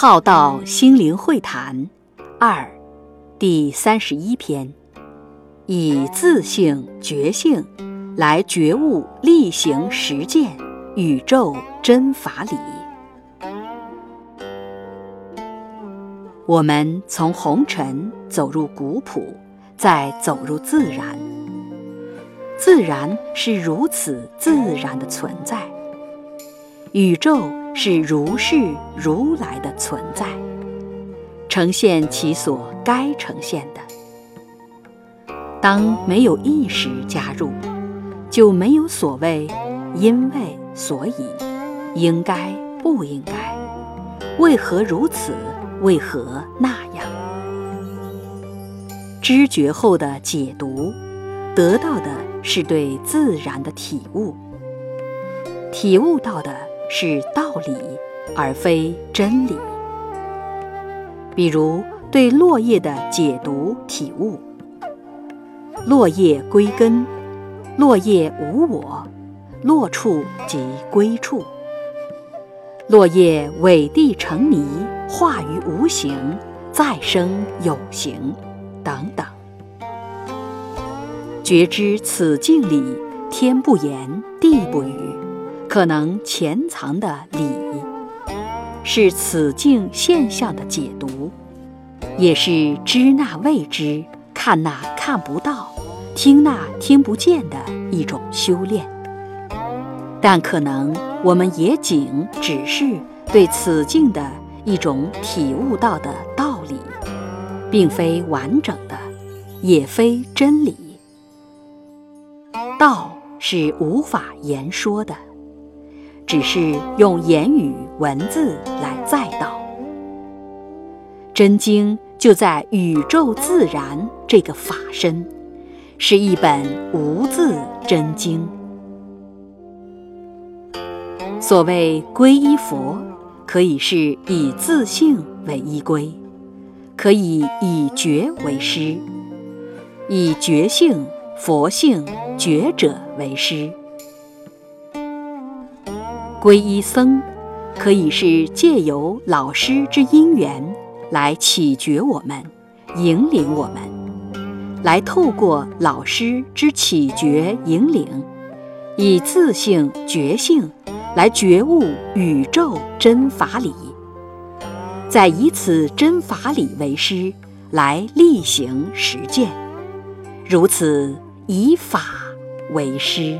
浩道心灵会谈二第三十一篇，以自性觉性来觉悟力行实践宇宙真法理。我们从红尘走入古朴，再走入自然。自然是如此自然的存在，宇宙是如是如来的存在，呈现其所该呈现的。当没有意识加入，就没有所谓因为所以，应该不应该，为何如此，为何那样？知觉后的解读，得到的。是对自然的体悟，体悟到的是道理，而非真理。比如对落叶的解读体悟：落叶归根，落叶无我，落处即归处。落叶委地成泥，化于无形，再生有形，等等。觉知此境里天不言地不语，可能潜藏的理，是此境现象的解读，也是知那未知、看那看不到、听那听不见的一种修炼。但可能我们也仅只是对此境的一种体悟到的道理，并非完整的，也非真理。道是无法言说的，只是用言语文字来载道。真经就在宇宙自然这个法身，是一本无字真经。所谓皈依佛，可以是以自性为依归，可以以觉为师，以觉性。佛性觉者为师，皈依僧，可以是借由老师之因缘来启觉我们，引领我们，来透过老师之启觉引领，以自性觉性来觉悟宇宙真法理，再以此真法理为师来力行实践，如此。以法为师。